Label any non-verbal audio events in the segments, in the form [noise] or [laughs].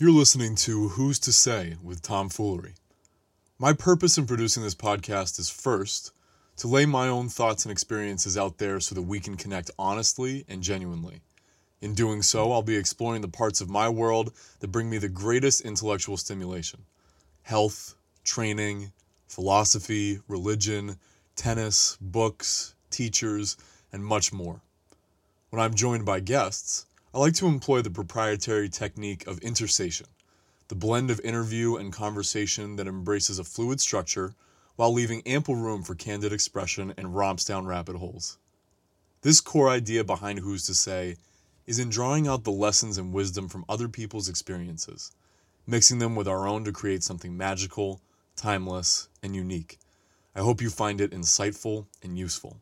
You're listening to Who's to Say with Tom Foolery. My purpose in producing this podcast is first, to lay my own thoughts and experiences out there so that we can connect honestly and genuinely. In doing so, I'll be exploring the parts of my world that bring me the greatest intellectual stimulation health, training, philosophy, religion, tennis, books, teachers, and much more. When I'm joined by guests, I like to employ the proprietary technique of intersation, the blend of interview and conversation that embraces a fluid structure while leaving ample room for candid expression and romps down rabbit holes. This core idea behind Who's to Say is in drawing out the lessons and wisdom from other people's experiences, mixing them with our own to create something magical, timeless, and unique. I hope you find it insightful and useful.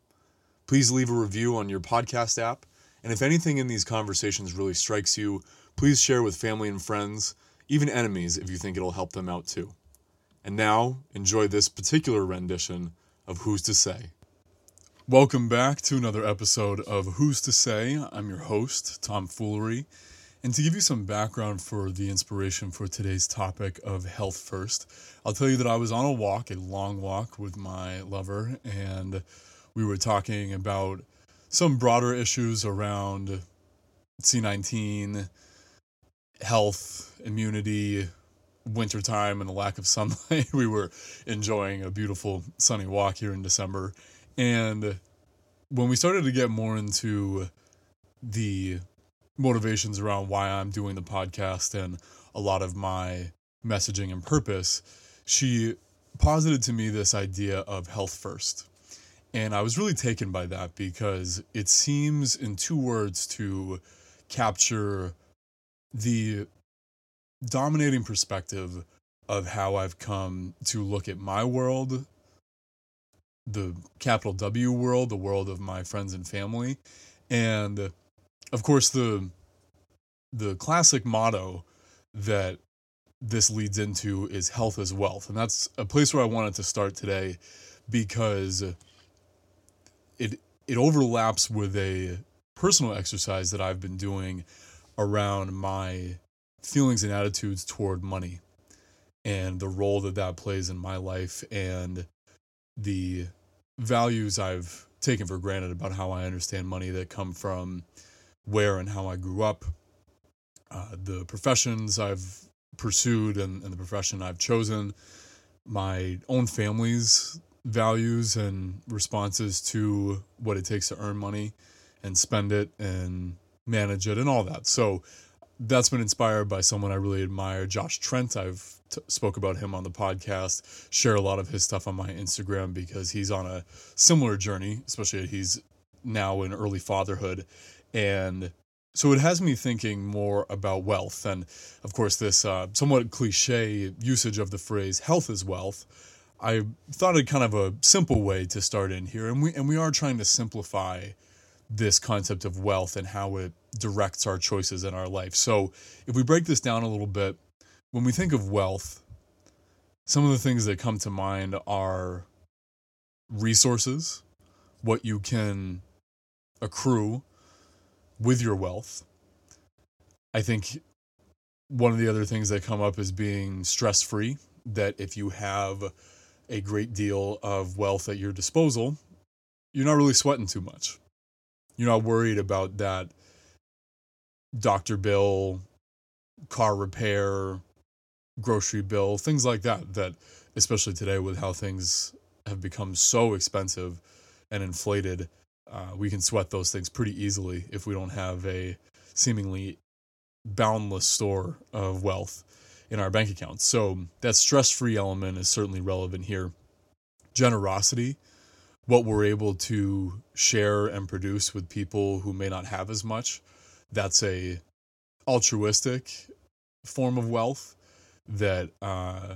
Please leave a review on your podcast app and if anything in these conversations really strikes you, please share with family and friends, even enemies if you think it'll help them out too. And now, enjoy this particular rendition of Who's to Say. Welcome back to another episode of Who's to Say. I'm your host, Tom Foolery. And to give you some background for the inspiration for today's topic of health first, I'll tell you that I was on a walk, a long walk with my lover, and we were talking about some broader issues around C19, health, immunity, wintertime, and the lack of sunlight. [laughs] we were enjoying a beautiful sunny walk here in December. And when we started to get more into the motivations around why I'm doing the podcast and a lot of my messaging and purpose, she posited to me this idea of health first. And I was really taken by that because it seems, in two words, to capture the dominating perspective of how I've come to look at my world, the capital W world, the world of my friends and family. And of course, the the classic motto that this leads into is health is wealth. And that's a place where I wanted to start today because it it overlaps with a personal exercise that I've been doing around my feelings and attitudes toward money and the role that that plays in my life and the values I've taken for granted about how I understand money that come from where and how I grew up, uh, the professions I've pursued and, and the profession I've chosen, my own family's values and responses to what it takes to earn money and spend it and manage it and all that. So that's been inspired by someone I really admire, Josh Trent. I've t- spoke about him on the podcast, share a lot of his stuff on my Instagram because he's on a similar journey, especially he's now in early fatherhood and so it has me thinking more about wealth and of course this uh, somewhat cliche usage of the phrase health is wealth I thought it kind of a simple way to start in here, and we and we are trying to simplify this concept of wealth and how it directs our choices in our life. So, if we break this down a little bit, when we think of wealth, some of the things that come to mind are resources, what you can accrue with your wealth. I think one of the other things that come up is being stress free, that if you have a great deal of wealth at your disposal, you're not really sweating too much. You're not worried about that doctor bill, car repair, grocery bill, things like that. That, especially today with how things have become so expensive and inflated, uh, we can sweat those things pretty easily if we don't have a seemingly boundless store of wealth in our bank accounts. So that stress free element is certainly relevant here. Generosity, what we're able to share and produce with people who may not have as much, that's a altruistic form of wealth that uh,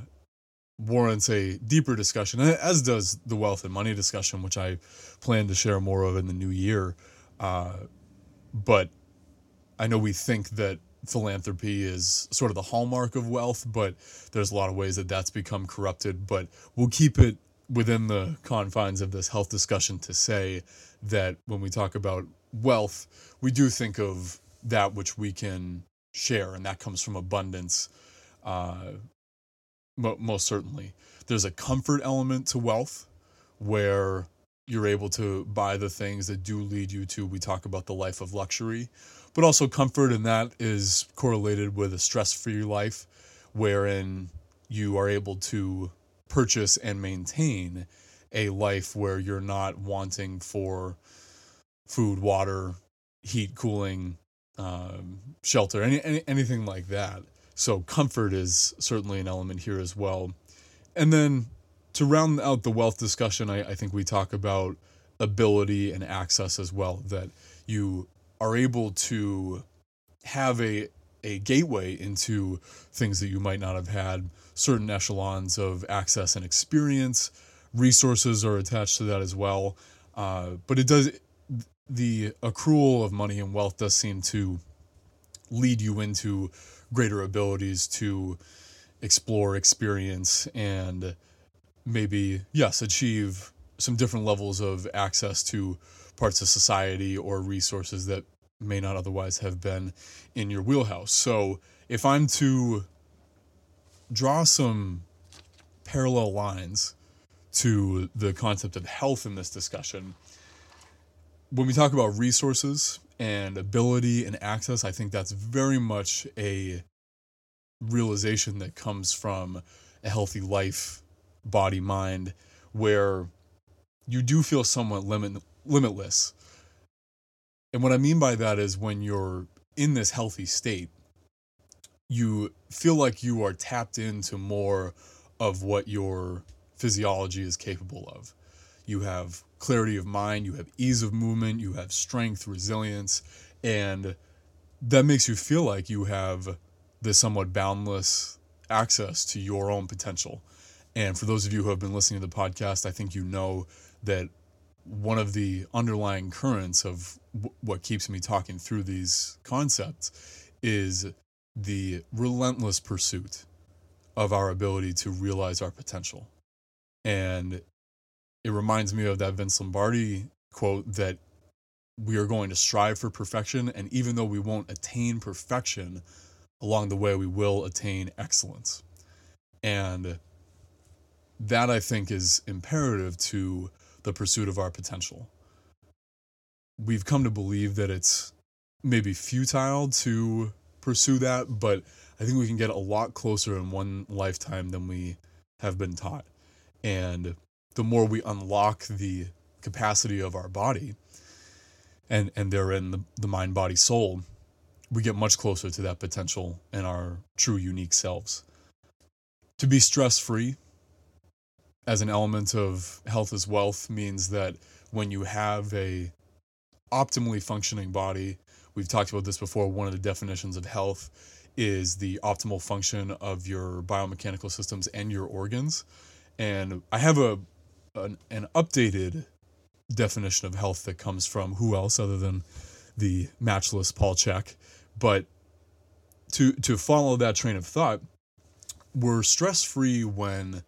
warrants a deeper discussion, as does the wealth and money discussion, which I plan to share more of in the new year. Uh, but I know we think that philanthropy is sort of the hallmark of wealth, but there's a lot of ways that that's become corrupted. But we'll keep it within the confines of this health discussion to say that when we talk about wealth, we do think of that which we can share, and that comes from abundance, uh, mo- most certainly. There's a comfort element to wealth where you're able to buy the things that do lead you to, we talk about the life of luxury, but also comfort, and that is correlated with a stress free life wherein you are able to purchase and maintain a life where you're not wanting for food, water, heat, cooling, um, shelter, any, any, anything like that. So comfort is certainly an element here as well. And then to round out the wealth discussion, I, I think we talk about ability and access as well. That you are able to have a a gateway into things that you might not have had certain echelons of access and experience. Resources are attached to that as well. Uh, but it does the accrual of money and wealth does seem to lead you into greater abilities to explore experience and maybe yes achieve some different levels of access to parts of society or resources that may not otherwise have been in your wheelhouse. So, if I'm to draw some parallel lines to the concept of health in this discussion, when we talk about resources and ability and access, I think that's very much a realization that comes from a healthy life, body, mind, where you do feel somewhat limit, limitless and what I mean by that is when you're in this healthy state, you feel like you are tapped into more of what your physiology is capable of. You have clarity of mind, you have ease of movement, you have strength, resilience, and that makes you feel like you have this somewhat boundless access to your own potential. And for those of you who have been listening to the podcast, I think you know that one of the underlying currents of w- what keeps me talking through these concepts is the relentless pursuit of our ability to realize our potential. And it reminds me of that Vince Lombardi quote that we are going to strive for perfection. And even though we won't attain perfection, along the way, we will attain excellence. And that I think is imperative to the pursuit of our potential. We've come to believe that it's maybe futile to pursue that, but I think we can get a lot closer in one lifetime than we have been taught. And the more we unlock the capacity of our body and and therein the, the mind body soul we get much closer to that potential and our true unique selves to be stress free as an element of health as wealth means that when you have a optimally functioning body, we've talked about this before, one of the definitions of health is the optimal function of your biomechanical systems and your organs. And I have a an, an updated definition of health that comes from who else other than the matchless Paul Chek. But to to follow that train of thought, we're stress free when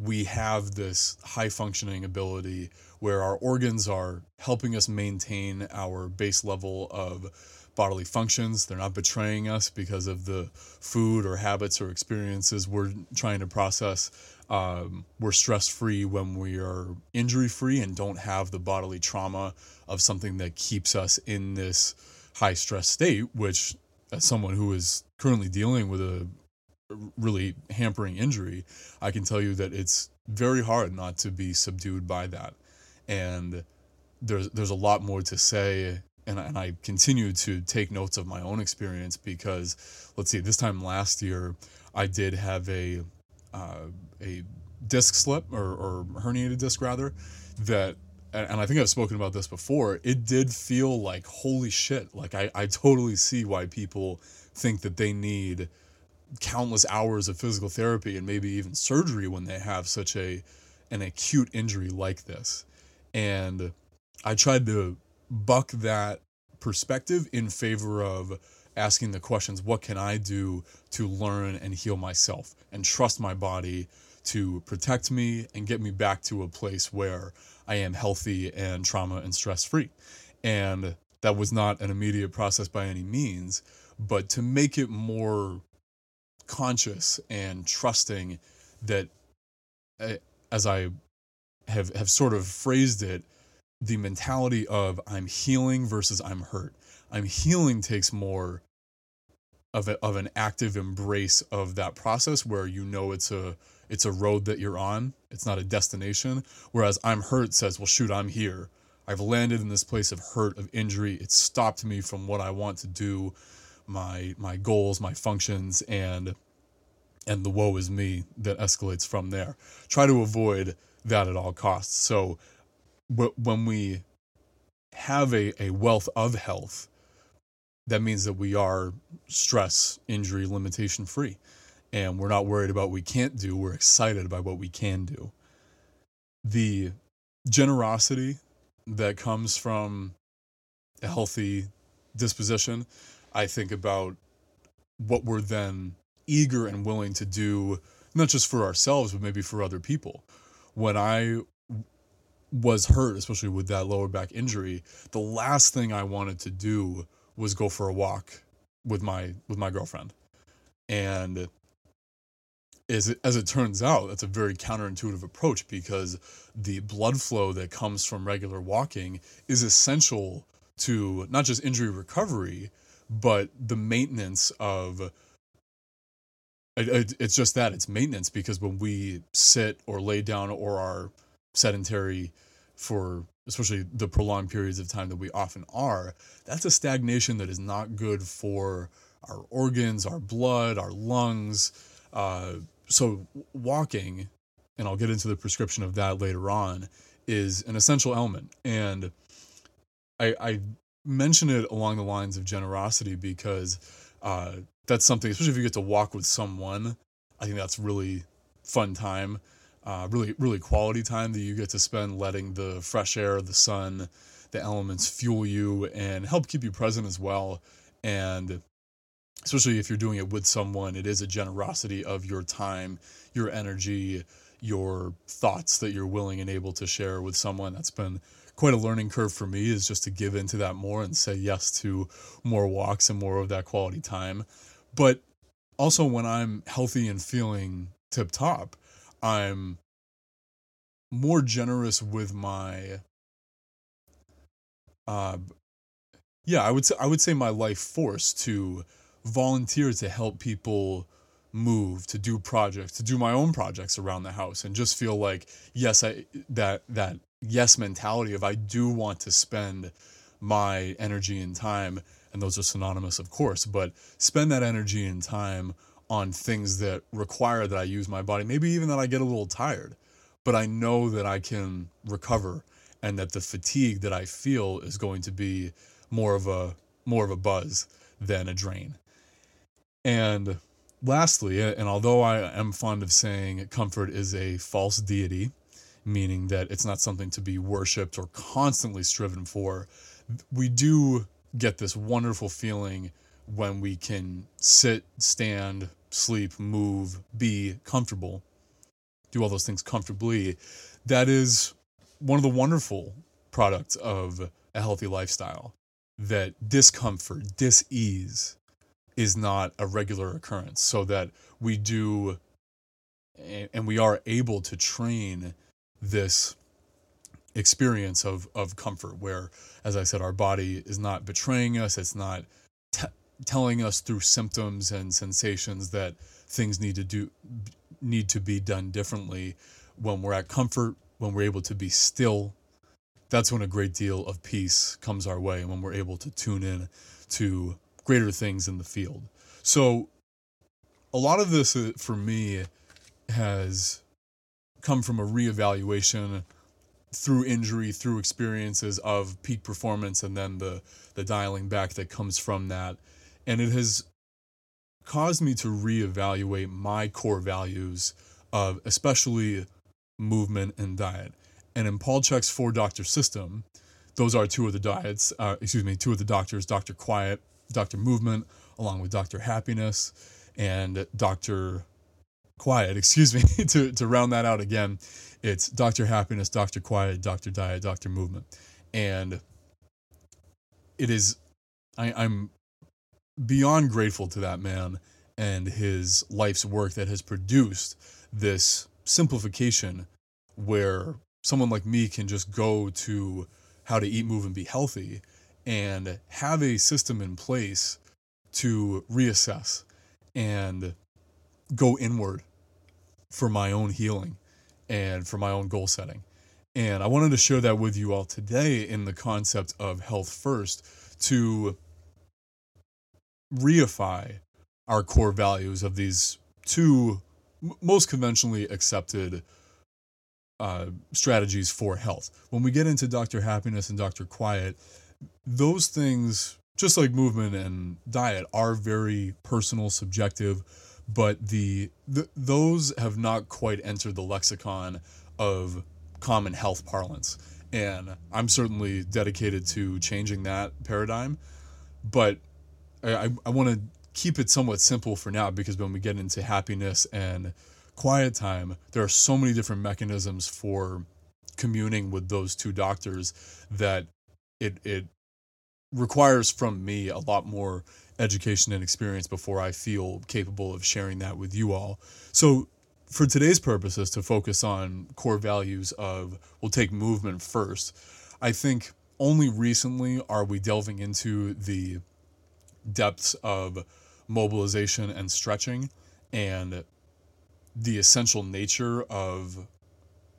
we have this high functioning ability where our organs are helping us maintain our base level of bodily functions. They're not betraying us because of the food or habits or experiences we're trying to process. Um, we're stress free when we are injury free and don't have the bodily trauma of something that keeps us in this high stress state, which, as someone who is currently dealing with a really hampering injury, I can tell you that it's very hard not to be subdued by that. And there's there's a lot more to say and, and I continue to take notes of my own experience because let's see this time last year I did have a uh, a disc slip or, or herniated disc rather that and I think I've spoken about this before, it did feel like holy shit. Like I, I totally see why people think that they need countless hours of physical therapy and maybe even surgery when they have such a an acute injury like this. And I tried to buck that perspective in favor of asking the questions what can I do to learn and heal myself and trust my body to protect me and get me back to a place where I am healthy and trauma and stress free. And that was not an immediate process by any means, but to make it more conscious and trusting that uh, as I have have sort of phrased it, the mentality of I'm healing versus I'm hurt. I'm healing takes more of a, of an active embrace of that process where you know it's a it's a road that you're on. It's not a destination. Whereas I'm hurt says, well, shoot, I'm here. I've landed in this place of hurt, of injury. It stopped me from what I want to do, my my goals, my functions, and and the woe is me that escalates from there. Try to avoid that at all costs. So when we have a, a wealth of health, that means that we are stress, injury, limitation free. And we're not worried about what we can't do. We're excited about what we can do. The generosity that comes from a healthy disposition, I think about what we're then eager and willing to do, not just for ourselves, but maybe for other people. When I was hurt, especially with that lower back injury, the last thing I wanted to do was go for a walk with my with my girlfriend. And as it, as it turns out, that's a very counterintuitive approach because the blood flow that comes from regular walking is essential to not just injury recovery, but the maintenance of it's just that it's maintenance because when we sit or lay down or are sedentary for especially the prolonged periods of time that we often are, that's a stagnation that is not good for our organs, our blood, our lungs. Uh, so walking, and I'll get into the prescription of that later on, is an essential element. And I, I mention it along the lines of generosity because uh, that's something, especially if you get to walk with someone, I think that's really fun time, uh, really really quality time that you get to spend letting the fresh air, the sun, the elements fuel you and help keep you present as well. And especially if you're doing it with someone, it is a generosity of your time, your energy, your thoughts that you're willing and able to share with someone. That's been quite a learning curve for me is just to give into that more and say yes to more walks and more of that quality time. But also when I'm healthy and feeling tip top, I'm more generous with my uh yeah, I would say I would say my life force to volunteer to help people move, to do projects, to do my own projects around the house and just feel like yes, I that that yes mentality of I do want to spend my energy and time, and those are synonymous, of course, but spend that energy and time on things that require that I use my body, maybe even that I get a little tired, but I know that I can recover and that the fatigue that I feel is going to be more of a more of a buzz than a drain. And lastly, and although I am fond of saying comfort is a false deity, meaning that it's not something to be worshiped or constantly striven for. We do get this wonderful feeling when we can sit, stand, sleep, move, be comfortable, do all those things comfortably. That is one of the wonderful products of a healthy lifestyle. That discomfort, dis-ease is not a regular occurrence, so that we do and we are able to train this experience of of comfort where as i said our body is not betraying us it's not t- telling us through symptoms and sensations that things need to do need to be done differently. When we're at comfort when we're able to be still that's when a great deal of peace comes our way and when we're able to tune in to greater things in the field. So a lot of this uh, for me has come from a reevaluation through injury, through experiences of peak performance, and then the the dialing back that comes from that, and it has caused me to reevaluate my core values of especially movement and diet. And in Paul Chek's four doctor system, those are two of the diets. Uh, excuse me, two of the doctors: Doctor Quiet, Doctor Movement, along with Doctor Happiness, and Doctor quiet, excuse me, [laughs] to, to round that out again, it's Dr. Happiness, Dr. Quiet, Dr. Diet, Dr. Movement. And it is, I, I'm beyond grateful to that man and his life's work that has produced this simplification where someone like me can just go to how to eat, move, and be healthy and have a system in place to reassess and go inward for my own healing and for my own goal setting. And I wanted to share that with you all today in the concept of health first to reify our core values of these two most conventionally accepted uh, strategies for health. When we get into Dr. Happiness and Dr. Quiet, those things, just like movement and diet, are very personal, subjective, but the, the those have not quite entered the lexicon of common health parlance. And I'm certainly dedicated to changing that paradigm. But I, I want to keep it somewhat simple for now because when we get into happiness and quiet time, there are so many different mechanisms for communing with those two doctors that it it requires from me a lot more education and experience before I feel capable of sharing that with you all. So for today's purposes to focus on core values of we'll take movement first. I think only recently are we delving into the depths of mobilization and stretching and the essential nature of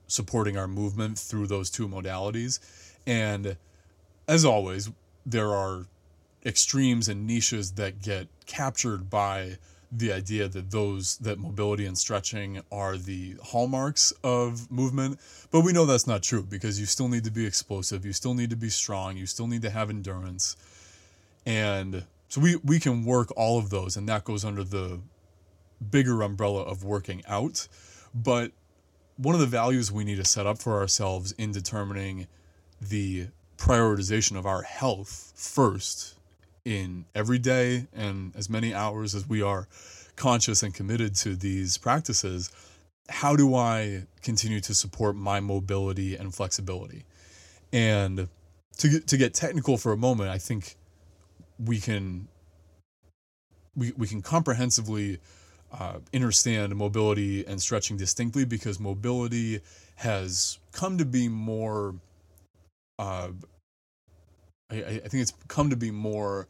supporting our movement through those two modalities. And as always, there are extremes and niches that get captured by the idea that those that mobility and stretching are the hallmarks of movement. But we know that's not true because you still need to be explosive you still need to be strong you still need to have endurance. And so we we can work all of those and that goes under the bigger umbrella of working out. But one of the values we need to set up for ourselves in determining the prioritization of our health first in every day and as many hours as we are conscious and committed to these practices, how do I continue to support my mobility and flexibility? And to get, to get technical for a moment, I think we can we, we can comprehensively uh, understand mobility and stretching distinctly because mobility has come to be more uh, I, I think it's come to be more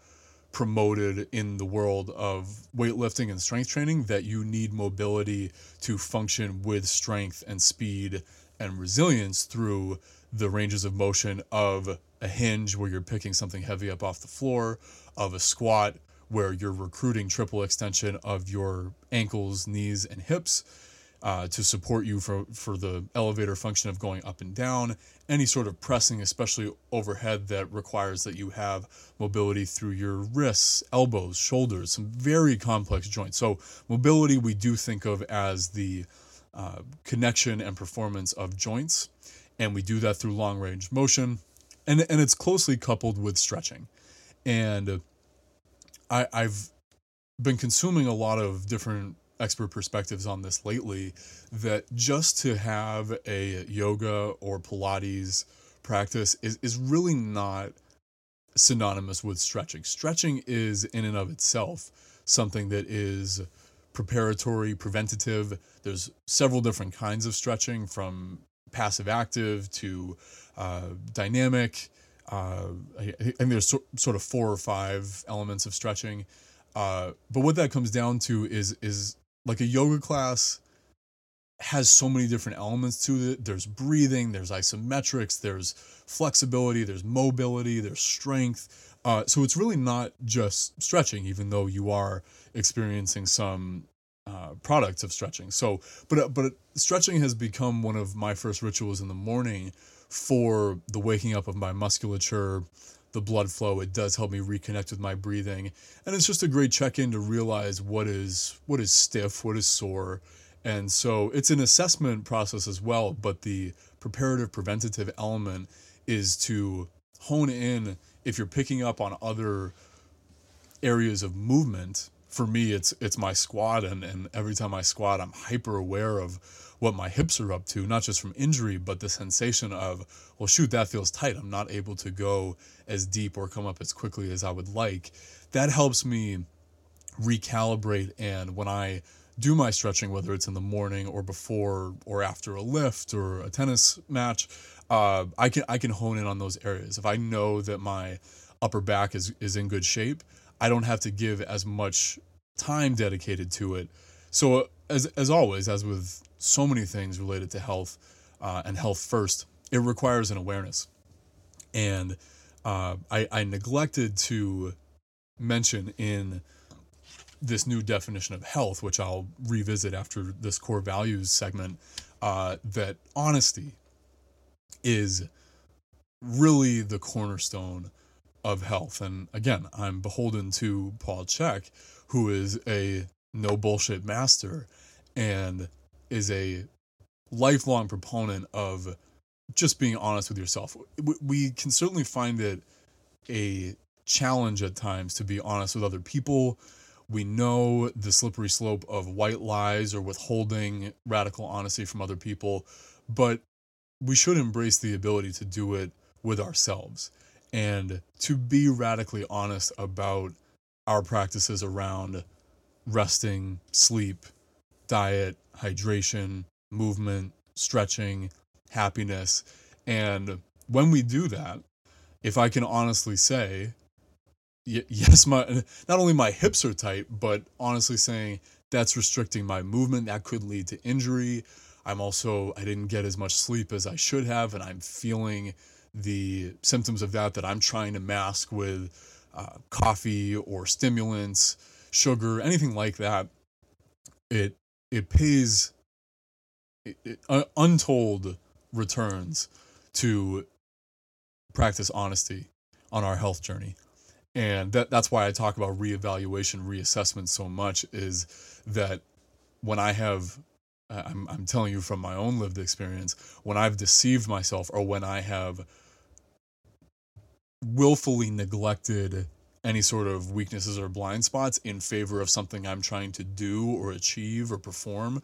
promoted in the world of weightlifting and strength training that you need mobility to function with strength and speed and resilience through the ranges of motion of a hinge where you're picking something heavy up off the floor, of a squat where you're recruiting triple extension of your ankles, knees, and hips, uh, to support you for, for the elevator function of going up and down, any sort of pressing, especially overhead, that requires that you have mobility through your wrists, elbows, shoulders, some very complex joints. So, mobility we do think of as the uh, connection and performance of joints, and we do that through long range motion, and, and it's closely coupled with stretching. And I, I've been consuming a lot of different expert perspectives on this lately that just to have a yoga or Pilates practice is, is really not synonymous with stretching. Stretching is, in and of itself, something that is preparatory, preventative. There's several different kinds of stretching from passive active to uh, dynamic. Uh, and there's so, sort of four or five elements of stretching. Uh, but what that comes down to is is like a yoga class has so many different elements to it. There's breathing, there's isometrics, there's flexibility, there's mobility, there's strength. Uh, so it's really not just stretching, even though you are experiencing some uh, products of stretching. So, but but stretching has become one of my first rituals in the morning for the waking up of my musculature, the blood flow. It does help me reconnect with my breathing, and it's just a great check-in to realize what is what is stiff, what is sore, and so it's an assessment process as well. But the preparative preventative element is to hone in if you're picking up on other areas of movement for me, it's it's my squat, and and every time I squat, I'm hyper aware of what my hips are up to, not just from injury, but the sensation of, well, shoot, that feels tight. I'm not able to go as deep or come up as quickly as I would like. That helps me recalibrate. And when I do my stretching, whether it's in the morning or before or after a lift or a tennis match, uh, I can I can hone in on those areas. If I know that my upper back is is in good shape, I don't have to give as much time dedicated to it. So as as always, as with so many things related to health uh, and health first, it requires an awareness. And uh, I, I neglected to mention in this new definition of health, which I'll revisit after this core values segment, uh, that honesty is really the cornerstone of health. And again, I'm beholden to Paul Chek, who is a no bullshit master and is a lifelong proponent of just being honest with yourself. We can certainly find it a challenge at times to be honest with other people. We know the slippery slope of white lies or withholding radical honesty from other people, but we should embrace the ability to do it with ourselves and to be radically honest about our practices around resting, sleep, diet, hydration, movement, stretching, happiness. And when we do that, if I can honestly say, yes, my not only my hips are tight, but honestly saying that's restricting my movement, that could lead to injury. I'm also I didn't get as much sleep as I should have, and I'm feeling the symptoms of that that I'm trying to mask with uh, coffee or stimulants, sugar, anything like that. It it pays it, untold returns to practice honesty on our health journey. And that that's why I talk about reevaluation, reassessment so much is that when I have I'm I'm telling you from my own lived experience, when I've deceived myself or when I have willfully neglected any sort of weaknesses or blind spots in favor of something I'm trying to do or achieve or perform,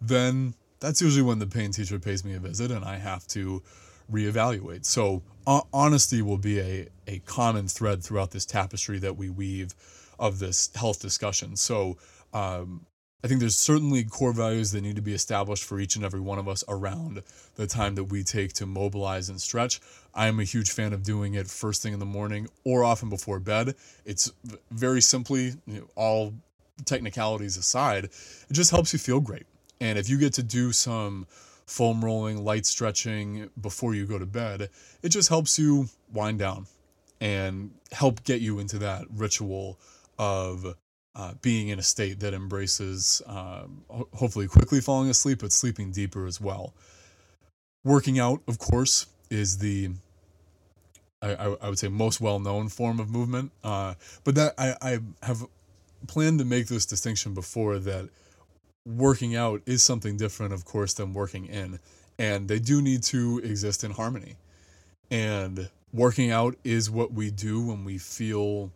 then that's usually when the pain teacher pays me a visit and I have to reevaluate. So uh, honesty will be a, a common thread throughout this tapestry that we weave of this health discussion. So um, I think there's certainly core values that need to be established for each and every one of us around the time that we take to mobilize and stretch. I am a huge fan of doing it first thing in the morning or often before bed. It's very simply, you know, all technicalities aside, it just helps you feel great. And if you get to do some foam rolling, light stretching before you go to bed, it just helps you wind down and help get you into that ritual of uh, being in a state that embraces um, hopefully quickly falling asleep, but sleeping deeper as well. Working out, of course, is the I, I would say most well known form of movement. Uh, but that I, I have planned to make this distinction before that working out is something different, of course, than working in. And they do need to exist in harmony. And working out is what we do when we feel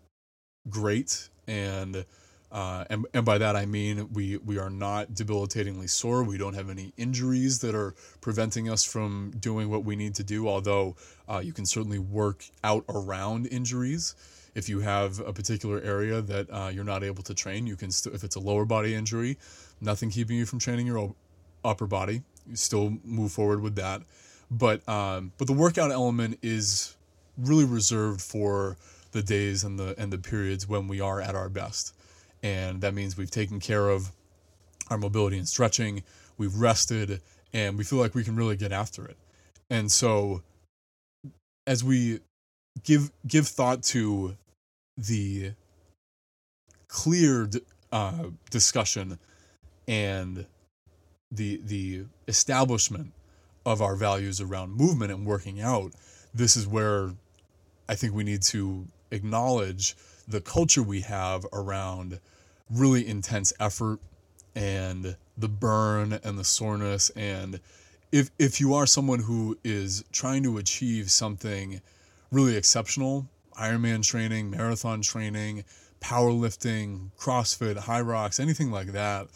great and uh, and and by that I mean we we are not debilitatingly sore. We don't have any injuries that are preventing us from doing what we need to do. Although uh, you can certainly work out around injuries. If you have a particular area that uh, you're not able to train, you can if it's a lower body injury, nothing keeping you from training your upper body. You still move forward with that, but um, but the workout element is really reserved for the days and the and the periods when we are at our best and that means we've taken care of our mobility and stretching, we've rested, and we feel like we can really get after it. And so, as we give give thought to the clear uh, discussion and the the establishment of our values around movement and working out, this is where I think we need to acknowledge the culture we have around really intense effort and the burn and the soreness and if if you are someone who is trying to achieve something really exceptional ironman training marathon training powerlifting, CrossFit, Hyrox anything like that,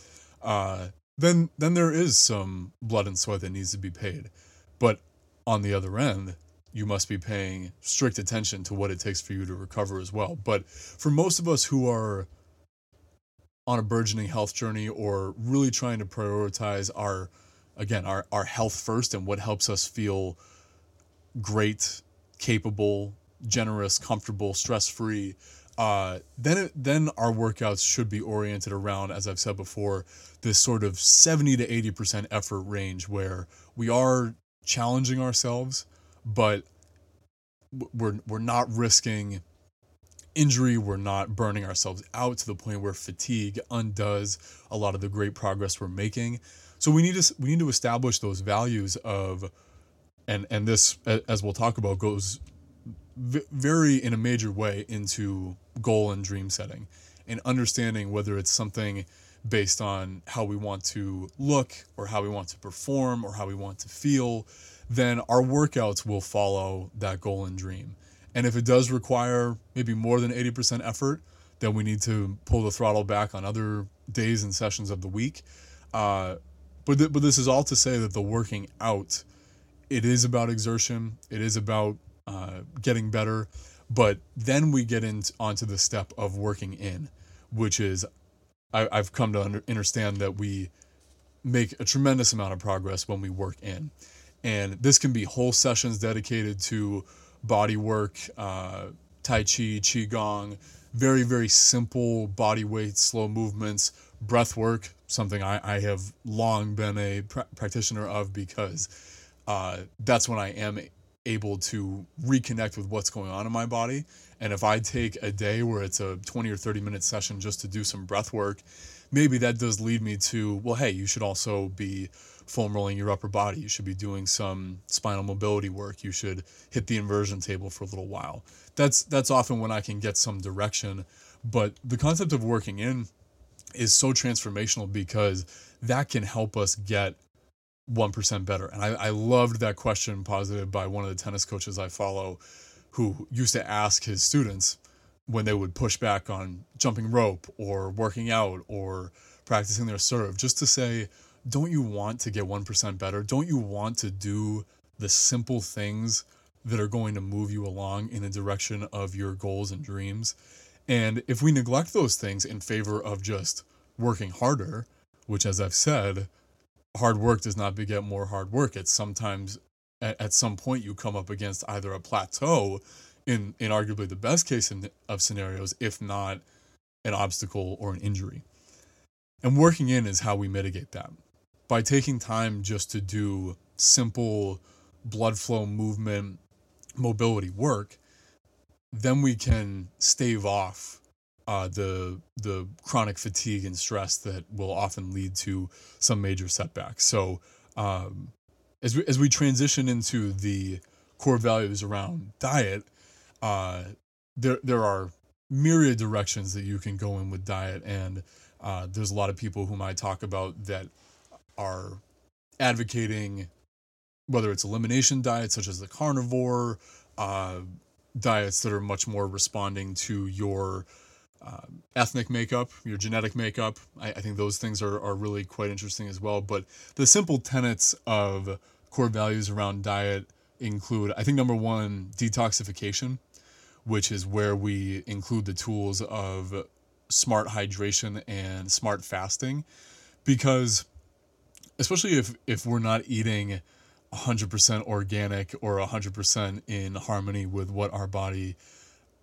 uh, then then there is some blood and sweat that needs to be paid. But on the other end, you must be paying strict attention to what it takes for you to recover as well. But for most of us who are on a burgeoning health journey or really trying to prioritize our again our, our health first and what helps us feel great capable generous comfortable stress free uh, then it, then our workouts should be oriented around as i've said before this sort of 70 to 80% effort range where we are challenging ourselves but we're we're not risking injury. We're not burning ourselves out to the point where fatigue undoes a lot of the great progress we're making. So we need to we need to establish those values of and and this as we'll talk about goes very in a major way into goal and dream setting and understanding whether it's something based on how we want to look or how we want to perform or how we want to feel then our workouts will follow that goal and dream. And if it does require maybe more than 80% effort, then we need to pull the throttle back on other days and sessions of the week. Uh, but, th- but this is all to say that the working out, it is about exertion, it is about uh, getting better. But then we get into onto the step of working in, which is I, I've come to under, understand that we make a tremendous amount of progress when we work in. And this can be whole sessions dedicated to body work, uh, Tai Chi, Qigong, very, very simple body weight, slow movements, breath work, something I, I have long been a pr- practitioner of because uh, that's when I am able to reconnect with what's going on in my body. And if I take a day where it's a 20 or 30 minute session just to do some breath work, maybe that does lead me to, well, hey, you should also be foam rolling your upper body. You should be doing some spinal mobility work. You should hit the inversion table for a little while. That's that's often when I can get some direction. But the concept of working in is so transformational because that can help us get 1% better. And I, I loved that question posited by one of the tennis coaches I follow who used to ask his students when they would push back on jumping rope or working out or practicing their serve, just to say, don't you want to get 1% better? Don't you want to do the simple things that are going to move you along in the direction of your goals and dreams? And if we neglect those things in favor of just working harder, which, as I've said, hard work does not beget more hard work. It's sometimes at, at some point you come up against either a plateau in, in arguably the best case of scenarios, if not an obstacle or an injury. And working in is how we mitigate that by taking time just to do simple blood flow movement mobility work then we can stave off uh, the the chronic fatigue and stress that will often lead to some major setbacks. So um, as we as we transition into the core values around diet, uh, there there are myriad directions that you can go in with diet, and uh, there's a lot of people whom I talk about that are advocating whether it's elimination diets such as the carnivore uh, diets that are much more responding to your uh, ethnic makeup, your genetic makeup. I, I, think those things are, are really quite interesting as well. But the simple tenets of core values around diet include, I think, number one, detoxification, which is where we include the tools of smart hydration and smart fasting. Because especially if if we're not eating 100% organic or 100% in harmony with what our body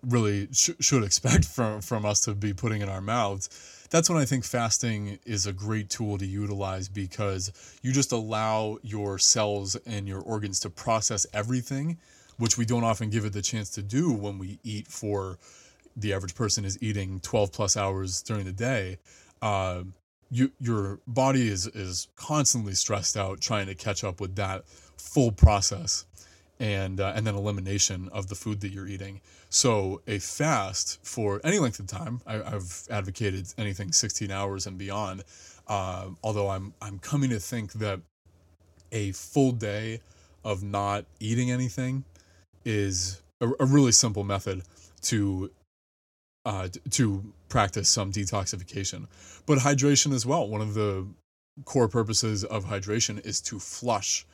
really sh- should expect [laughs] from from us to be putting in our mouths that's when i think fasting is a great tool to utilize because you just allow your cells and your organs to process everything which we don't often give it the chance to do when we eat for the average person is eating 12 plus hours during the day. Uh, you, your body is is constantly stressed out trying to catch up with that full process and uh, and then elimination of the food that you're eating. So a fast for any length of time, I, have advocated anything 16 hours and beyond. Uh, although I'm I'm coming to think that a full day of not eating anything is a, a really simple method to uh, to practice some detoxification. But hydration as well. One of the core purposes of hydration is to flush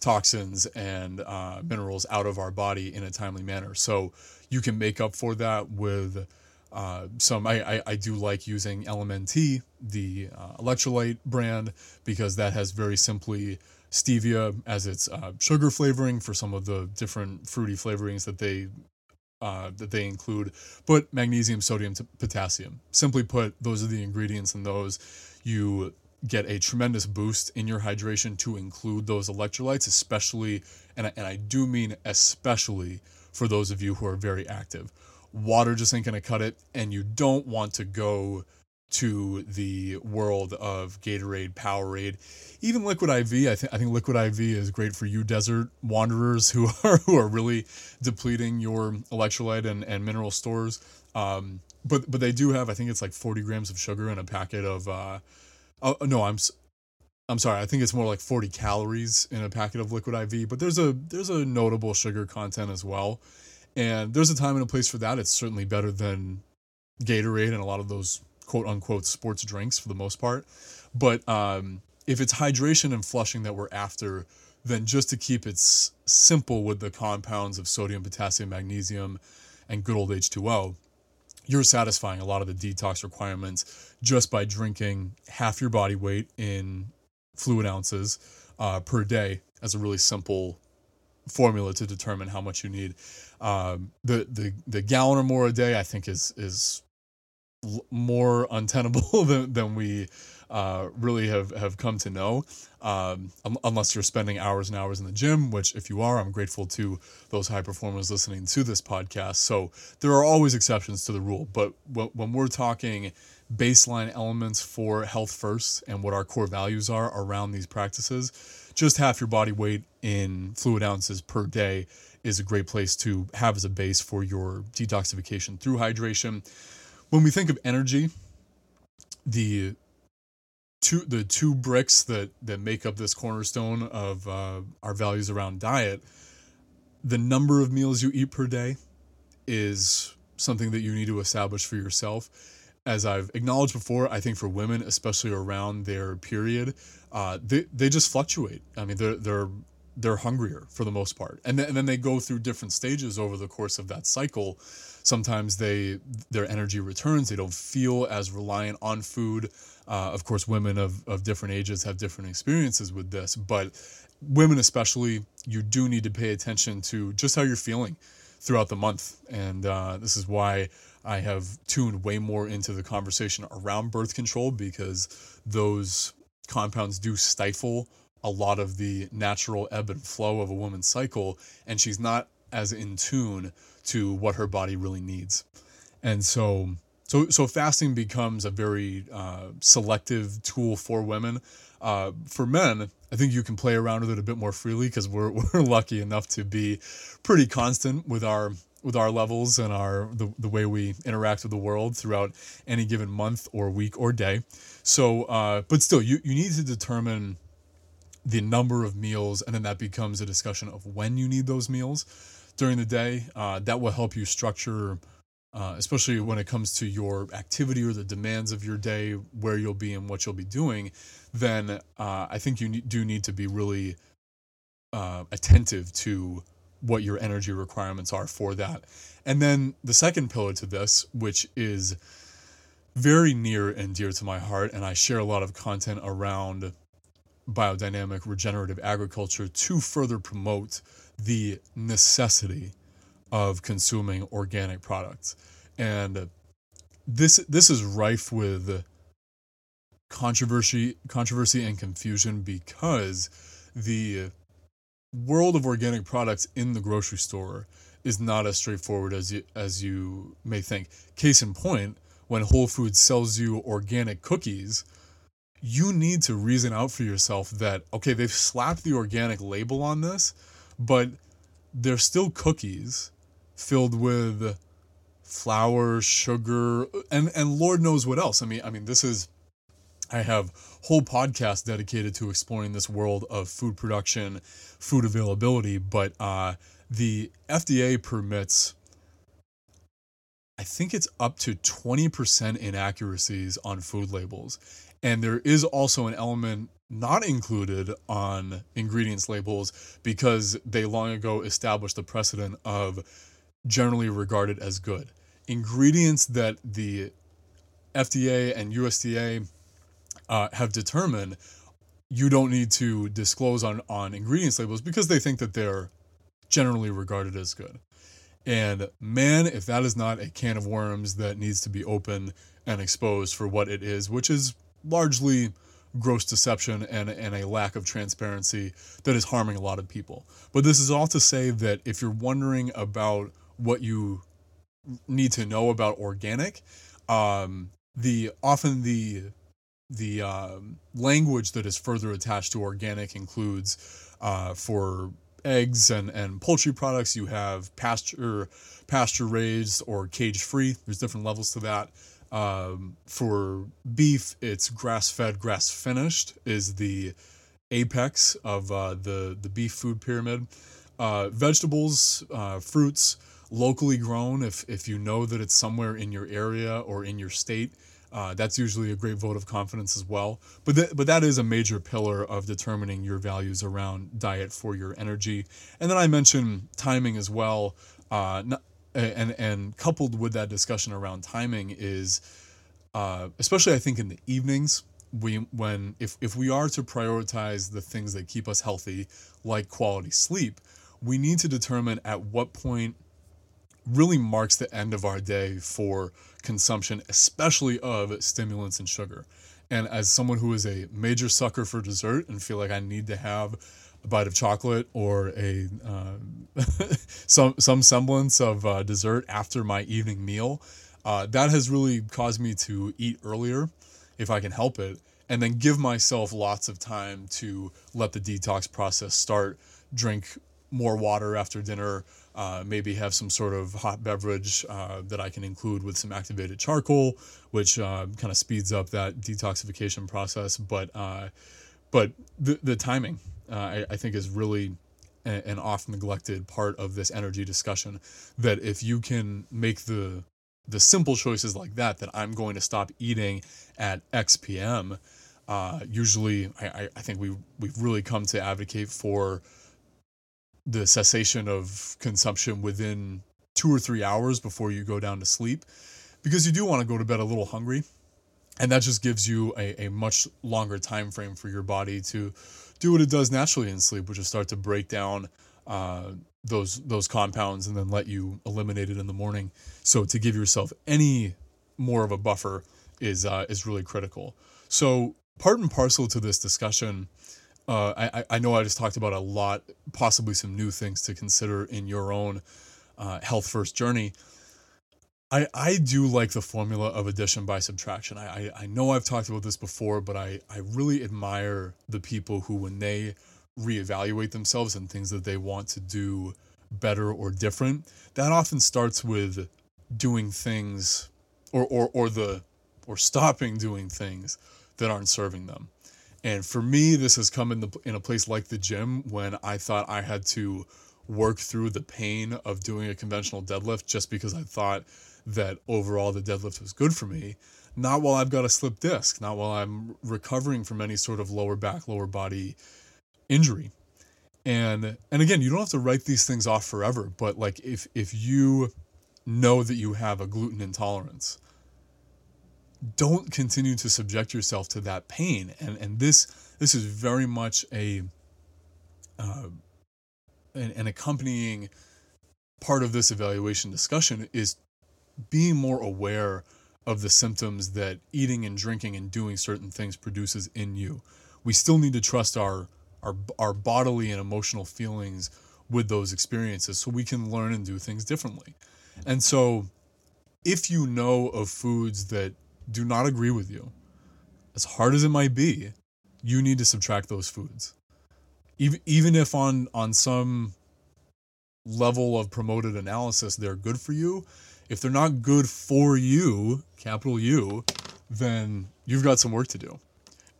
toxins and uh, minerals out of our body in a timely manner. So you can make up for that with uh, some. I, I, I, do like using LMNT, the uh, electrolyte brand, because that has very simply stevia as its uh, sugar flavoring for some of the different fruity flavorings that they uh, that they include, but magnesium, sodium, potassium. Simply put, those are the ingredients in those. You get a tremendous boost in your hydration to include those electrolytes, especially, and I, and I do mean especially for those of you who are very active. Water just ain't gonna cut it, and you don't want to go to the world of Gatorade, Powerade, even Liquid IV. I think I think Liquid IV is great for you desert wanderers who [laughs] are who are really depleting your electrolyte and, and mineral stores. Um, but but they do have I think it's like 40 grams of sugar in a packet of. Uh, oh no, I'm I'm sorry. I think it's more like 40 calories in a packet of Liquid IV. But there's a there's a notable sugar content as well, and there's a time and a place for that. It's certainly better than Gatorade and a lot of those quote unquote sports drinks for the most part. But um, if it's hydration and flushing that we're after, then just to keep it s- simple with the compounds of sodium, potassium, magnesium, and good old H2O, you're satisfying a lot of the detox requirements just by drinking half your body weight in fluid ounces uh, per day as a really simple formula to determine how much you need. Um, the the the gallon or more a day, I think, is is more untenable [laughs] than, than we uh, really have, have come to know, um, unless you're spending hours and hours in the gym, which, if you are, I'm grateful to those high performers listening to this podcast. So there are always exceptions to the rule. But when we're talking baseline elements for health first and what our core values are around these practices, just half your body weight in fluid ounces per day is a great place to have as a base for your detoxification through hydration when we think of energy, the two the two bricks that that make up this cornerstone of uh, our values around diet, the number of meals you eat per day is something that you need to establish for yourself. As I've acknowledged before, I think for women, especially around their period, uh, they they just fluctuate. I mean, they're they're they're hungrier for the most part, and then, and then they go through different stages over the course of that cycle sometimes they their energy returns. They don't feel as reliant on food. Uh, of course women of, of different ages have different experiences with this but women especially you do need to pay attention to just how you're feeling throughout the month. And uh, this is why i have tuned way more into the conversation around birth control because those compounds do stifle a lot of the natural ebb and flow of a woman's cycle and she's not as in tune to what her body really needs. And so so so fasting becomes a very uh, selective tool for women. Uh, for men, I think you can play around with it a bit more freely because we're [laughs] we're lucky enough to be pretty constant with our with our levels and our the, the way we interact with the world throughout any given month or week or day. So, uh, but still, you, you need to determine the number of meals, and then that becomes a discussion of when you need those meals during the day. Uh, that will help you structure, uh, especially when it comes to your activity or the demands of your day, where you'll be and what you'll be doing. Then uh, I think you do need to be really uh, attentive to what your energy requirements are for that. And then the second pillar to this, which is very near and dear to my heart, and I share a lot of content around biodynamic regenerative agriculture to further promote the necessity of consuming organic products. And this this is rife with controversy controversy and confusion because the world of organic products in the grocery store is not as straightforward as you as you may think. Case in point, when Whole Foods sells you organic cookies, you need to reason out for yourself that okay, they've slapped the organic label on this, but they're still cookies filled with flour, sugar, and and Lord knows what else. I mean, I mean, this is I have whole podcast dedicated to exploring this world of food production, food availability, but uh, the FDA permits. I think it's up to 20% inaccuracies on food labels. And there is also an element not included on ingredients labels because they long ago established the precedent of generally regarded as good. Ingredients that the FDA and USDA uh, have determined you don't need to disclose on, on ingredients labels because they think that they're generally regarded as good. And man, if that is not a can of worms that needs to be open and exposed for what it is, which is largely gross deception and, and a lack of transparency that is harming a lot of people. But this is all to say that if you're wondering about what you need to know about organic, um, the often the the um, language that is further attached to organic includes uh, for eggs and, and poultry products you have pasture pasture raised or cage free there's different levels to that um, for beef it's grass fed grass finished is the apex of uh, the the beef food pyramid uh, vegetables uh, fruits locally grown if if you know that it's somewhere in your area or in your state uh, that's usually a great vote of confidence as well. But th- but that is a major pillar of determining your values around diet for your energy. And then I mentioned timing as well. Uh, and and coupled with that discussion around timing is, uh, especially I think in the evenings, we when if if we are to prioritize the things that keep us healthy, like quality sleep, we need to determine at what point really marks the end of our day for consumption, especially of stimulants and sugar. And as someone who is a major sucker for dessert and feel like I need to have a bite of chocolate or a uh, [laughs] some some semblance of uh, dessert after my evening meal, uh, that has really caused me to eat earlier, if I can help it, and then give myself lots of time to let the detox process start. Drink more water after dinner uh, maybe have some sort of hot beverage uh, that I can include with some activated charcoal, which uh, kind of speeds up that detoxification process. But but the the timing uh, I, I think is really a, an oft neglected part of this energy discussion. That if you can make the the simple choices like that, that I'm going to stop eating at X p.m. Uh, usually, I, I think we we've really come to advocate for the cessation of consumption within two or three hours before you go down to sleep because you do want to go to bed a little hungry and that just gives you a, a much longer time frame for your body to do what it does naturally in sleep which is start to break down uh, those those compounds and then let you eliminate it in the morning so to give yourself any more of a buffer is uh, is really critical so part and parcel to this discussion uh, I, I know I just talked about a lot, possibly some new things to consider in your own uh, health first journey. I, I do like the formula of addition by subtraction. I, I, I know I've talked about this before, but I, I really admire the people who, when they reevaluate themselves and things that they want to do better or different, that often starts with doing things or, or, or the or stopping doing things that aren't serving them. And for me, this has come in the in a place like the gym when I thought I had to work through the pain of doing a conventional deadlift just because I thought that overall the deadlift was good for me. Not while I've got a slip disc, not while I'm recovering from any sort of lower back, lower body injury. And and again, you don't have to write these things off forever, but like if if you know that you have a gluten intolerance, don't continue to subject yourself to that pain. And and this this is very much a uh, an, an accompanying part of this evaluation discussion is being more aware of the symptoms that eating and drinking and doing certain things produces in you. We still need to trust our our our bodily and emotional feelings with those experiences so we can learn and do things differently. And so if you know of foods that do not agree with you, as hard as it might be, you need to subtract those foods. Even even if on on some level of promoted analysis they're good for you, if they're not good for you, capital U, then you've got some work to do.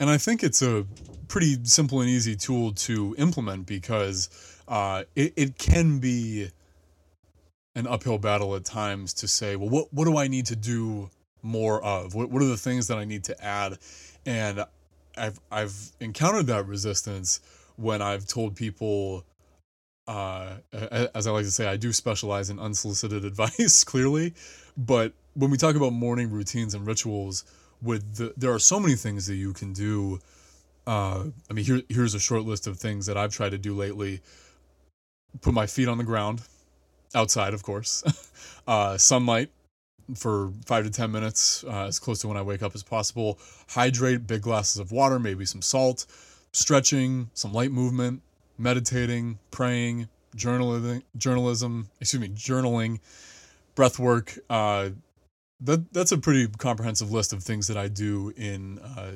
And I think it's a pretty simple and easy tool to implement because uh, it, it can be an uphill battle at times to say, well, what what do I need to do more of? What what are the things that I need to add? And I've I've encountered that resistance when I've told people uh, as I like to say, I do specialize in unsolicited [laughs] advice, clearly. But when we talk about morning routines and rituals, with the, there are so many things that you can do. Uh, I mean, here here's a short list of things that I've tried to do lately. Put my feet on the ground, outside, of course. [laughs] uh, sunlight for five to ten minutes, uh, as close to when I wake up as possible. Hydrate, big glasses of water, maybe some salt. Stretching, some light movement meditating, praying, journalism, journalism, excuse me, journaling, breath work. Uh, that that's a pretty comprehensive list of things that I do in uh,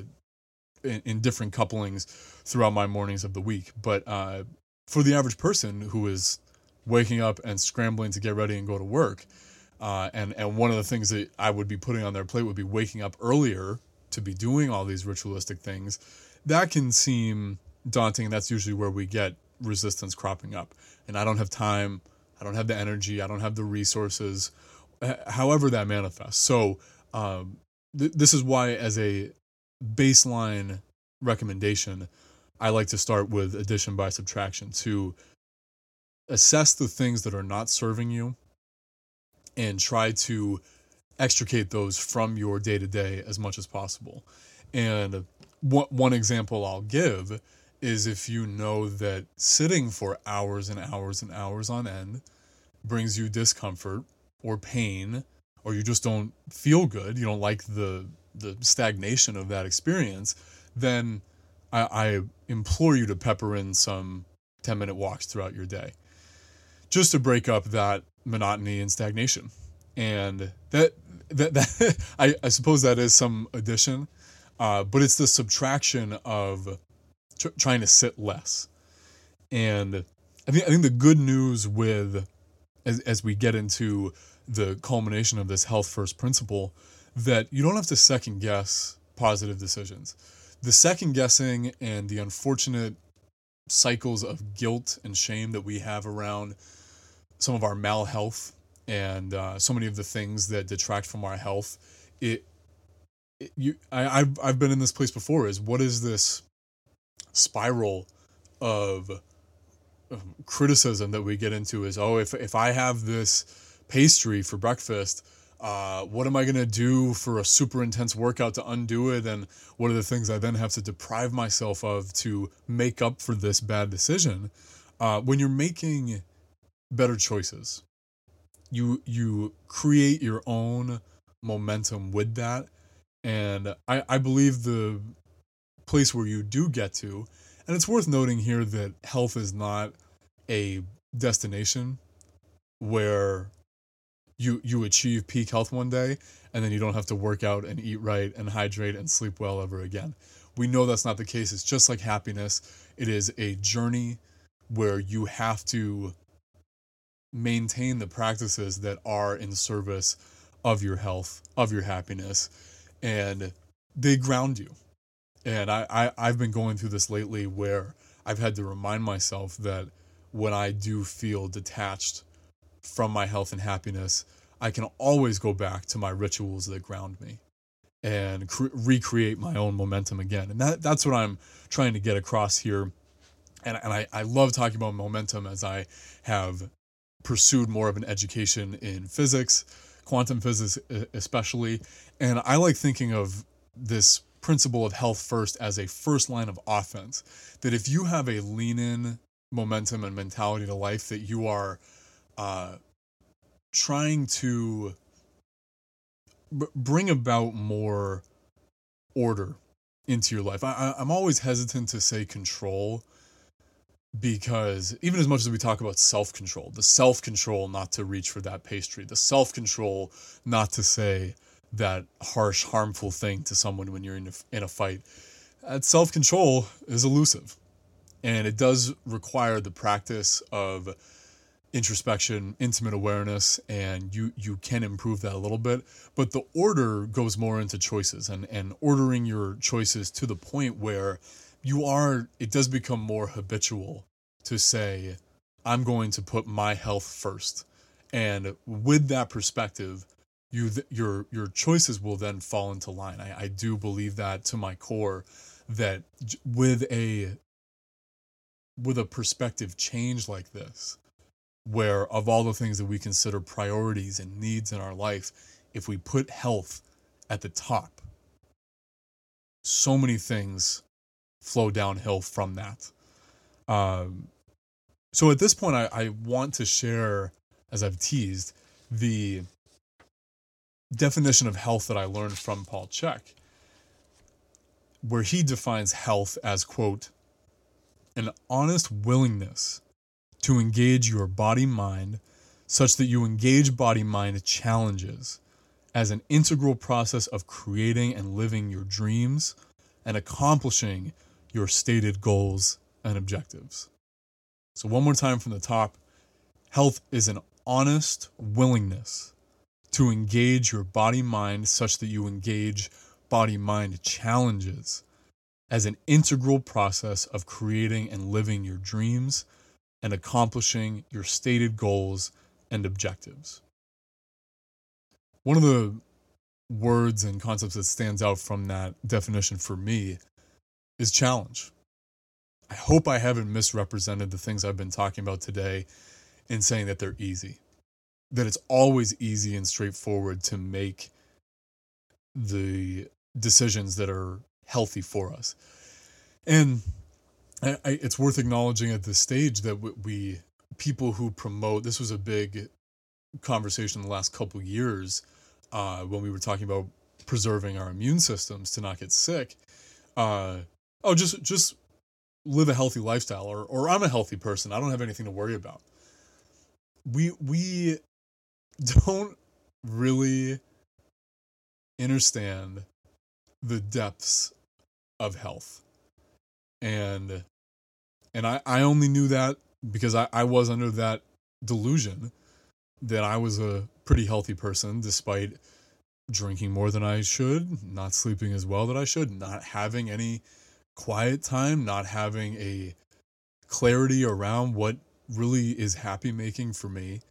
in, in, different couplings throughout my mornings of the week. But uh, for the average person who is waking up and scrambling to get ready and go to work, uh, and and one of the things that I would be putting on their plate would be waking up earlier to be doing all these ritualistic things. That can seem daunting and that's usually where we get resistance cropping up. And i don't have time i don't have the energy i don't have the resources however that manifests. So um, th- this is why as a baseline recommendation i like to start with addition by subtraction to assess the things that are not serving you and try to extricate those from your day to day as much as possible. And one example i'll give is if you know that sitting for hours and hours and hours on end brings you discomfort or pain or you just don't feel good you don't like the the stagnation of that experience then I, I implore you to pepper in some 10 minute walks throughout your day just to break up that monotony and stagnation. And that that, that [laughs] I, I suppose that is some addition uh, but it's the subtraction of tr- trying to sit less. And I think I think the good news with as as we get into the culmination of this health first principle that you don't have to second guess positive decisions. The second guessing and the unfortunate cycles of guilt and shame that we have around some of our mal health and uh, so many of the things that detract from our health. It, it you I I've I've been in this place before. Is what is this spiral of criticism that we get into is oh if if I have this pastry for breakfast uh, what am I going to do for a super intense workout to undo it? And what are the things I then have to deprive myself of to make up for this bad decision? Uh, when you're making better choices, you you create your own momentum with that, and I I believe the place where you do get to. And it's worth noting here that health is not a destination where you you achieve peak health one day and then you don't have to work out and eat right and hydrate and sleep well ever again. We know that's not the case. It's just like happiness. It is a journey where you have to maintain the practices that are in service of your health, of your happiness, and they ground you. And I, I, I've been going through this lately where I've had to remind myself that when I do feel detached from my health and happiness, I can always go back to my rituals that ground me and cre- recreate my own momentum again. And that, that's what I'm trying to get across here. And, and I, I love talking about momentum as I have pursued more of an education in physics, quantum physics especially. And I like thinking of this principle of health first as a first line of offense. That if you have a lean in momentum and mentality to life, that you are uh, trying to b- bring about more order into your life. I, I'm always hesitant to say control because even as much as we talk about self control, the self control not to reach for that pastry, the self control not to say, that harsh, harmful thing to someone when you're in a, in a fight. Uh, that self control is elusive. And it does require the practice of introspection, intimate awareness, and you, you can improve that a little bit. But the order goes more into choices and, and ordering your choices to the point where you are, it does become more habitual to say, I'm going to put my health first And with that perspective, you th- your your choices will then fall into line. I, I do believe that to my core that with a with a perspective change like this, where of all the things that we consider priorities and needs in our life, if we put health at the top, so many things flow downhill from that. Um, so at this point, I, I want to share, as I've teased, the definition of health that I learned from Paul Chek, where he defines health as, quote, an honest willingness to engage your body mind such that you engage body mind challenges as an integral process of creating and living your dreams and accomplishing your stated goals and objectives. So, one more time from the top health is an honest willingness to engage your body mind such that you engage body mind challenges as an integral process of creating and living your dreams and accomplishing your stated goals and objectives. One of the words and concepts that stands out from that definition for me is challenge. I hope I haven't misrepresented the things I've been talking about today in saying that they're easy. That it's always easy and straightforward to make the decisions that are healthy for us. And I, I, it's worth acknowledging at this stage that we, people who promote, this was a big conversation in the last couple years uh, when we were talking about preserving our immune systems to not get sick. Uh, oh, just just live a healthy lifestyle, or or I'm a healthy person. I don't have anything to worry about. We we don't really understand the depths of health, and and I I only knew that because I I was under that delusion that I was a pretty healthy person despite drinking more than I should, not sleeping as well that I should, not having any quiet time, not having a clarity around what really is happy making for me.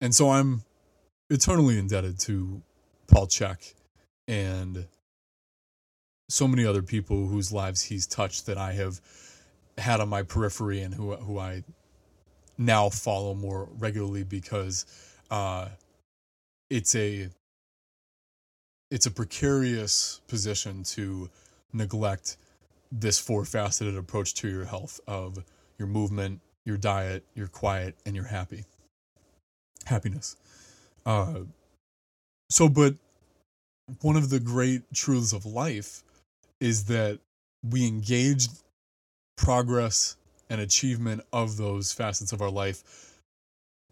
And so I'm eternally indebted to Paul Chek and so many other people whose lives he's touched that I have had on my periphery and who who I now follow more regularly because uh, it's a it's a precarious position to neglect this four faceted approach to your health of your movement, your diet, your quiet, and your happy happiness. Uh, so, but one of the great truths of life is that we engage progress and achievement of those facets of our life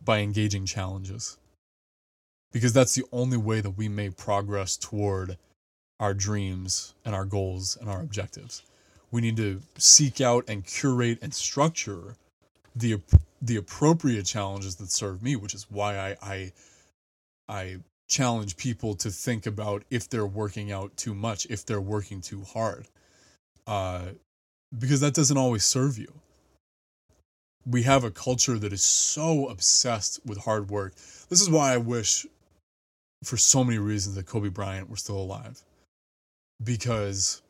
by engaging challenges because that's the only way that we make progress toward our dreams and our goals and our objectives. We need to seek out and curate and structure the the appropriate challenges that serve me, which is why I I, I challenge people to think about if they're working out too much, if they're working too hard, uh, because that doesn't always serve you. We have a culture that is so obsessed with hard work. This is why I wish for so many reasons that Kobe Bryant were still alive. Because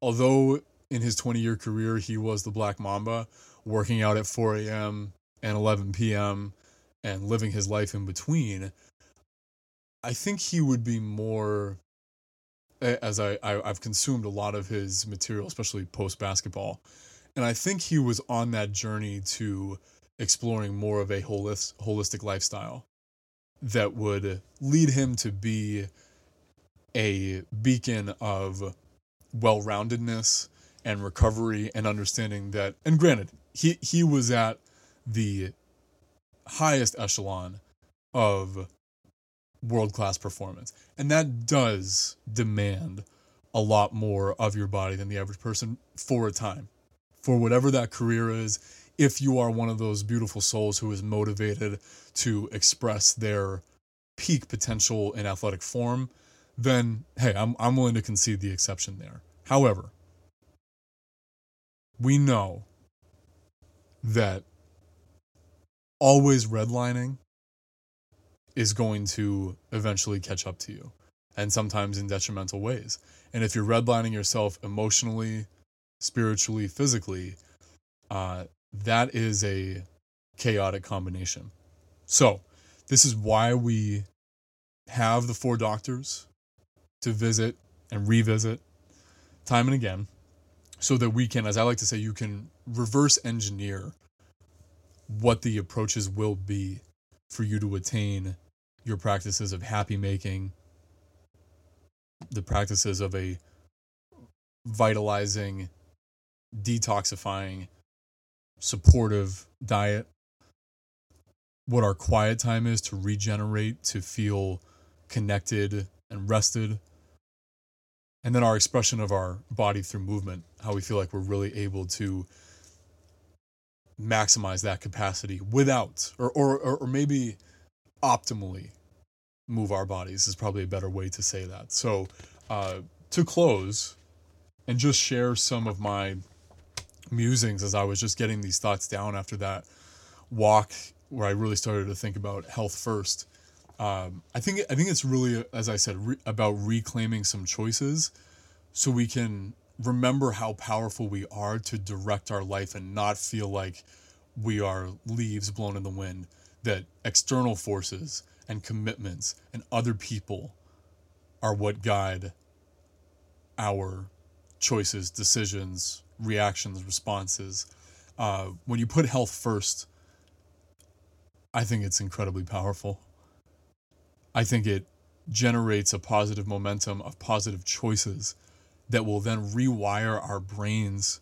although in his 20 year career he was the Black Mamba, working out at 4 a.m. and 11 p.m. and living his life in between, I think he would be more. As I, I I've consumed a lot of his material, especially post basketball, and I think he was on that journey to exploring more of a holistic holistic lifestyle that would lead him to be a beacon of well-roundedness and recovery and understanding that and granted he he was at the highest echelon of world-class performance and that does demand a lot more of your body than the average person for a time for whatever that career is if you are one of those beautiful souls who is motivated to express their peak potential in athletic form, then hey, I'm I'm willing to concede the exception there. However, we know that always redlining is going to eventually catch up to you and sometimes in detrimental ways. And if you're redlining yourself emotionally, spiritually, physically, uh, that is a chaotic combination. So, this is why we have the four doctors to visit and revisit time and again so that we can, as I like to say, you can reverse engineer what the approaches will be for you to attain your practices of happy making, the practices of a vitalizing, detoxifying, supportive diet, what our quiet time is to regenerate, to feel connected and rested, and then our expression of our body through movement, how we feel like we're really able to maximize that capacity without, or, or, or maybe optimally move our bodies is probably a better way to say that. So, uh, to close and just share some of my musings as I was just getting these thoughts down after that walk where I really started to think about health first. Um, I think I think it's really, as I said, re- about reclaiming some choices, so we can remember how powerful we are to direct our life and not feel like we are leaves blown in the wind. That external forces and commitments and other people are what guide our choices, decisions, reactions, responses. Uh, when you put health first, I think it's incredibly powerful. I think it generates a positive momentum of positive choices that will then rewire our brains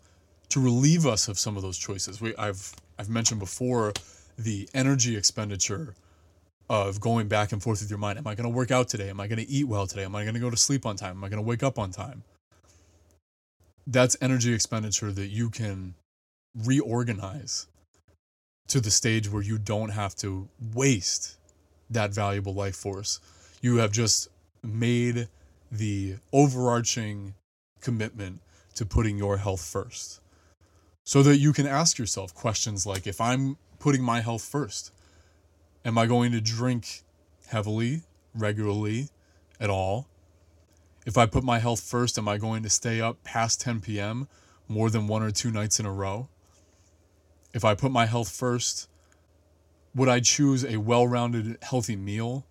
to relieve us of some of those choices. We, I've I've mentioned before the energy expenditure of going back and forth with your mind. Am I going to work out today? Am I going to eat well today? Am I going to go to sleep on time? Am I going to wake up on time? That's energy expenditure that you can reorganize to the stage where you don't have to waste that valuable life force. You have just made the overarching commitment to putting your health first. So that you can ask yourself questions like if I'm putting my health first, Am I going to drink heavily, regularly, at all? If I put my health first, am I going to stay up past 10 p.m. more than one or two nights in a row? If I put my health first, would I choose a well rounded, healthy meal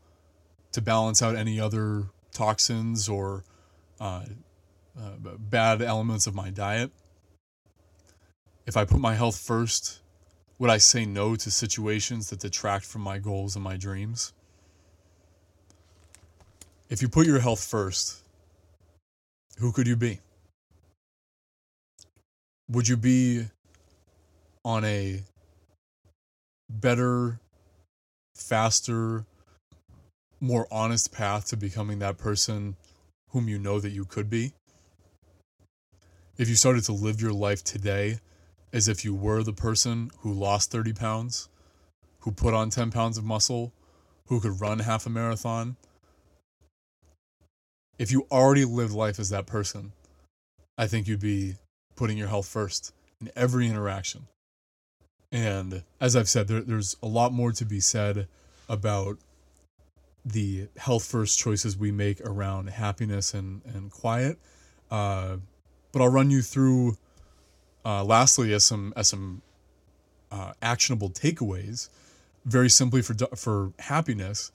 to balance out any other toxins or uh, uh, bad elements of my diet? If I put my health first, would I say no to situations that detract from my goals and my dreams? If you put your health first, who could you be? Would you be on a better, faster, more honest path to becoming that person whom you know that you could be? If you started to live your life today as if you were the person who lost 30 pounds, who put on 10 pounds of muscle, who could run half a marathon. If you already lived life as that person, I think you'd be putting your health first in every interaction. And as I've said, there, there's a lot more to be said about the health first choices we make around happiness and, and quiet. Uh, but I'll run you through uh, lastly, as some as some uh, actionable takeaways, very simply for for happiness,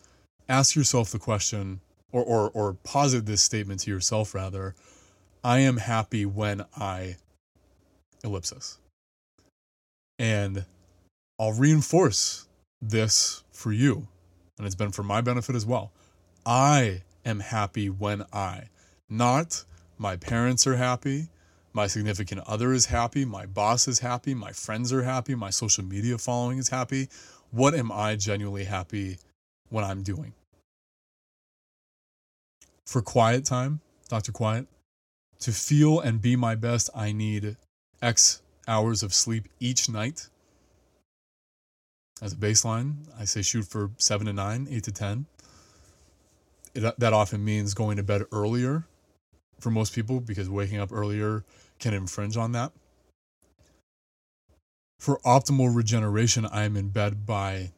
ask yourself the question, or or or posit this statement to yourself rather: I am happy when I ellipsis, and I'll reinforce this for you, and it's been for my benefit as well. I am happy when I, not my parents are happy, my significant other is happy, my boss is happy, my friends are happy, my social media following is happy. What am I genuinely happy when I'm doing? For quiet time, Dr. Quiet, to feel and be my best, I need X hours of sleep each night. As a baseline, I say shoot for seven to nine, eight to 10. It, that often means going to bed earlier for most people because waking up earlier can infringe on that. For optimal regeneration, I am in bed by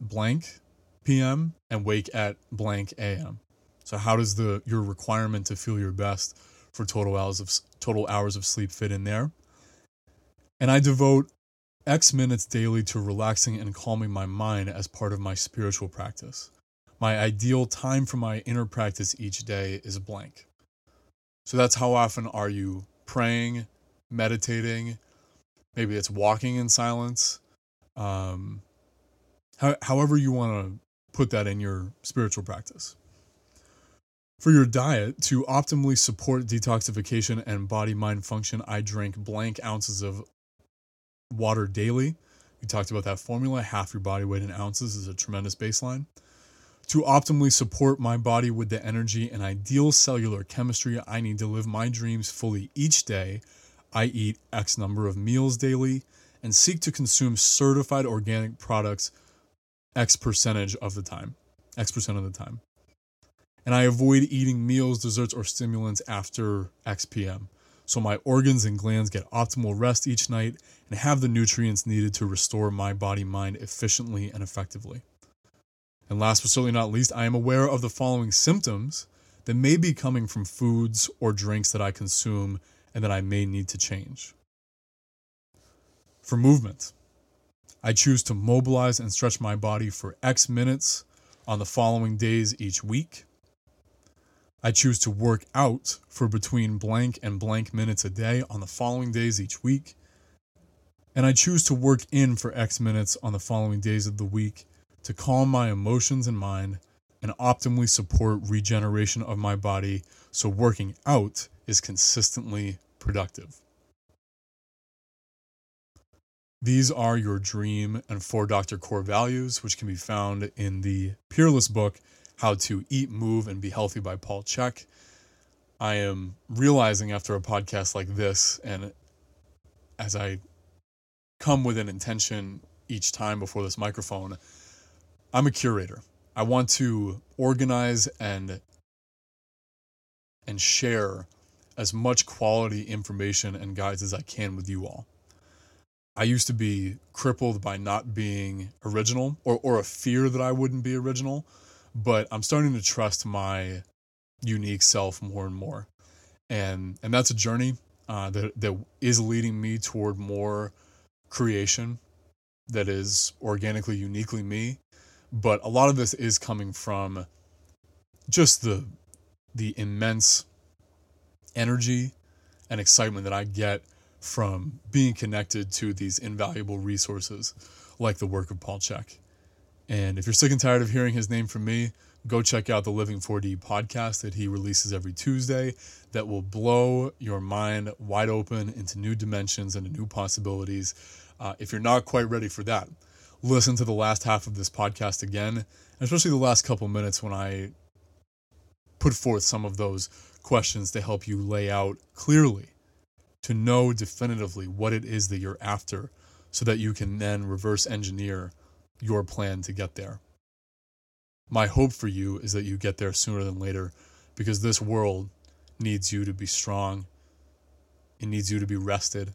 blank p.m. and wake at blank a.m. So how does the your requirement to feel your best for total hours of total hours of sleep fit in there? And I devote X minutes daily to relaxing and calming my mind as part of my spiritual practice. My ideal time for my inner practice each day is blank. So that's how often are you praying, meditating? Maybe it's walking in silence. Um, how, however, you want to put that in your spiritual practice. For your diet, to optimally support detoxification and body mind function, I drink blank ounces of water daily. We talked about that formula. Half your body weight in ounces is a tremendous baseline. To optimally support my body with the energy and ideal cellular chemistry I need to live my dreams fully each day, I eat X number of meals daily and seek to consume certified organic products X percentage of the time, X percent of the time. And I avoid eating meals, desserts, or stimulants after X p.m. So my organs and glands get optimal rest each night and have the nutrients needed to restore my body mind efficiently and effectively. And last but certainly not least, I am aware of the following symptoms that may be coming from foods or drinks that I consume and that I may need to change. For movement, I choose to mobilize and stretch my body for X minutes on the following days each week. I choose to work out for between blank and blank minutes a day on the following days each week. And I choose to work in for X minutes on the following days of the week to calm my emotions and mind and optimally support regeneration of my body so working out is consistently productive. These are your dream and four Dr. Core values, which can be found in the Peerless book, How to Eat, Move, and Be Healthy by Paul Chek. I am realizing after a podcast like this, and as I come with an intention each time before this microphone, I'm a curator. I want to organize and and share as much quality information and guides as I can with you all. I used to be crippled by not being original or, or a fear that I wouldn't be original, but I'm starting to trust my unique self more and more. And and that's a journey uh, that that is leading me toward more creation that is organically uniquely me but a lot of this is coming from just the the immense energy and excitement that I get from being connected to these invaluable resources like the work of Paul Chek. And if you're sick and tired of hearing his name from me, go check out the Living 4D podcast that he releases every Tuesday that will blow your mind wide open into new dimensions and new possibilities. Uh, if you're not quite ready for that, listen to the last half of this podcast again, especially the last couple minutes when I put forth some of those questions to help you lay out clearly, to know definitively what it is that you're after, so that you can then reverse engineer your plan to get there. My hope for you is that you get there sooner than later because this world needs you to be strong. It needs you to be rested.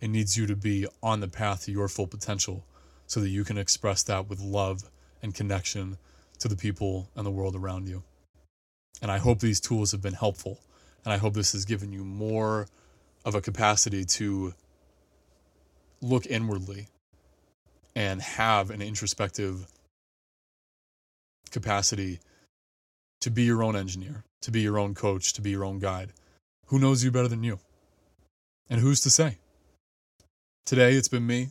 It needs you to be on the path to your full potential so that you can express that with love and connection to the people and the world around you. And I hope these tools have been helpful. And I hope this has given you more of a capacity to look inwardly and have an introspective capacity to be your own engineer, to be your own coach, to be your own guide. Who knows you better than you? And who's to say? Today, it's been me.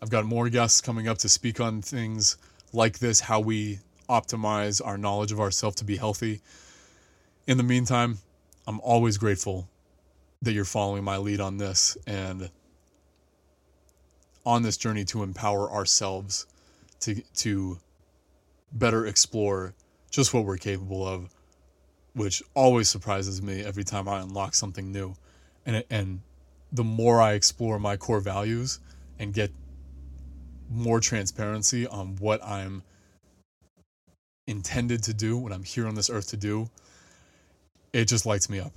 I've got more guests coming up to speak on things like this, how we optimize our knowledge of ourselves to be healthy. In the meantime, I'm always grateful that you're following my lead on this and on this journey to empower ourselves to to better explore just what we're capable of, which always surprises me every time I unlock something new. And and the more I explore my core values and get more transparency on what I'm intended to do, what I'm here on this earth to do, it just lights me up.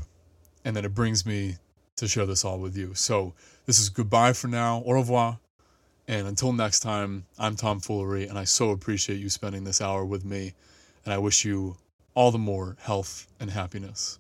And then it brings me to share this all with you. So this is goodbye for now. Au revoir. And until next time, I'm Tom Foolery, and I so appreciate you spending this hour with me. And I wish you all the more health and happiness.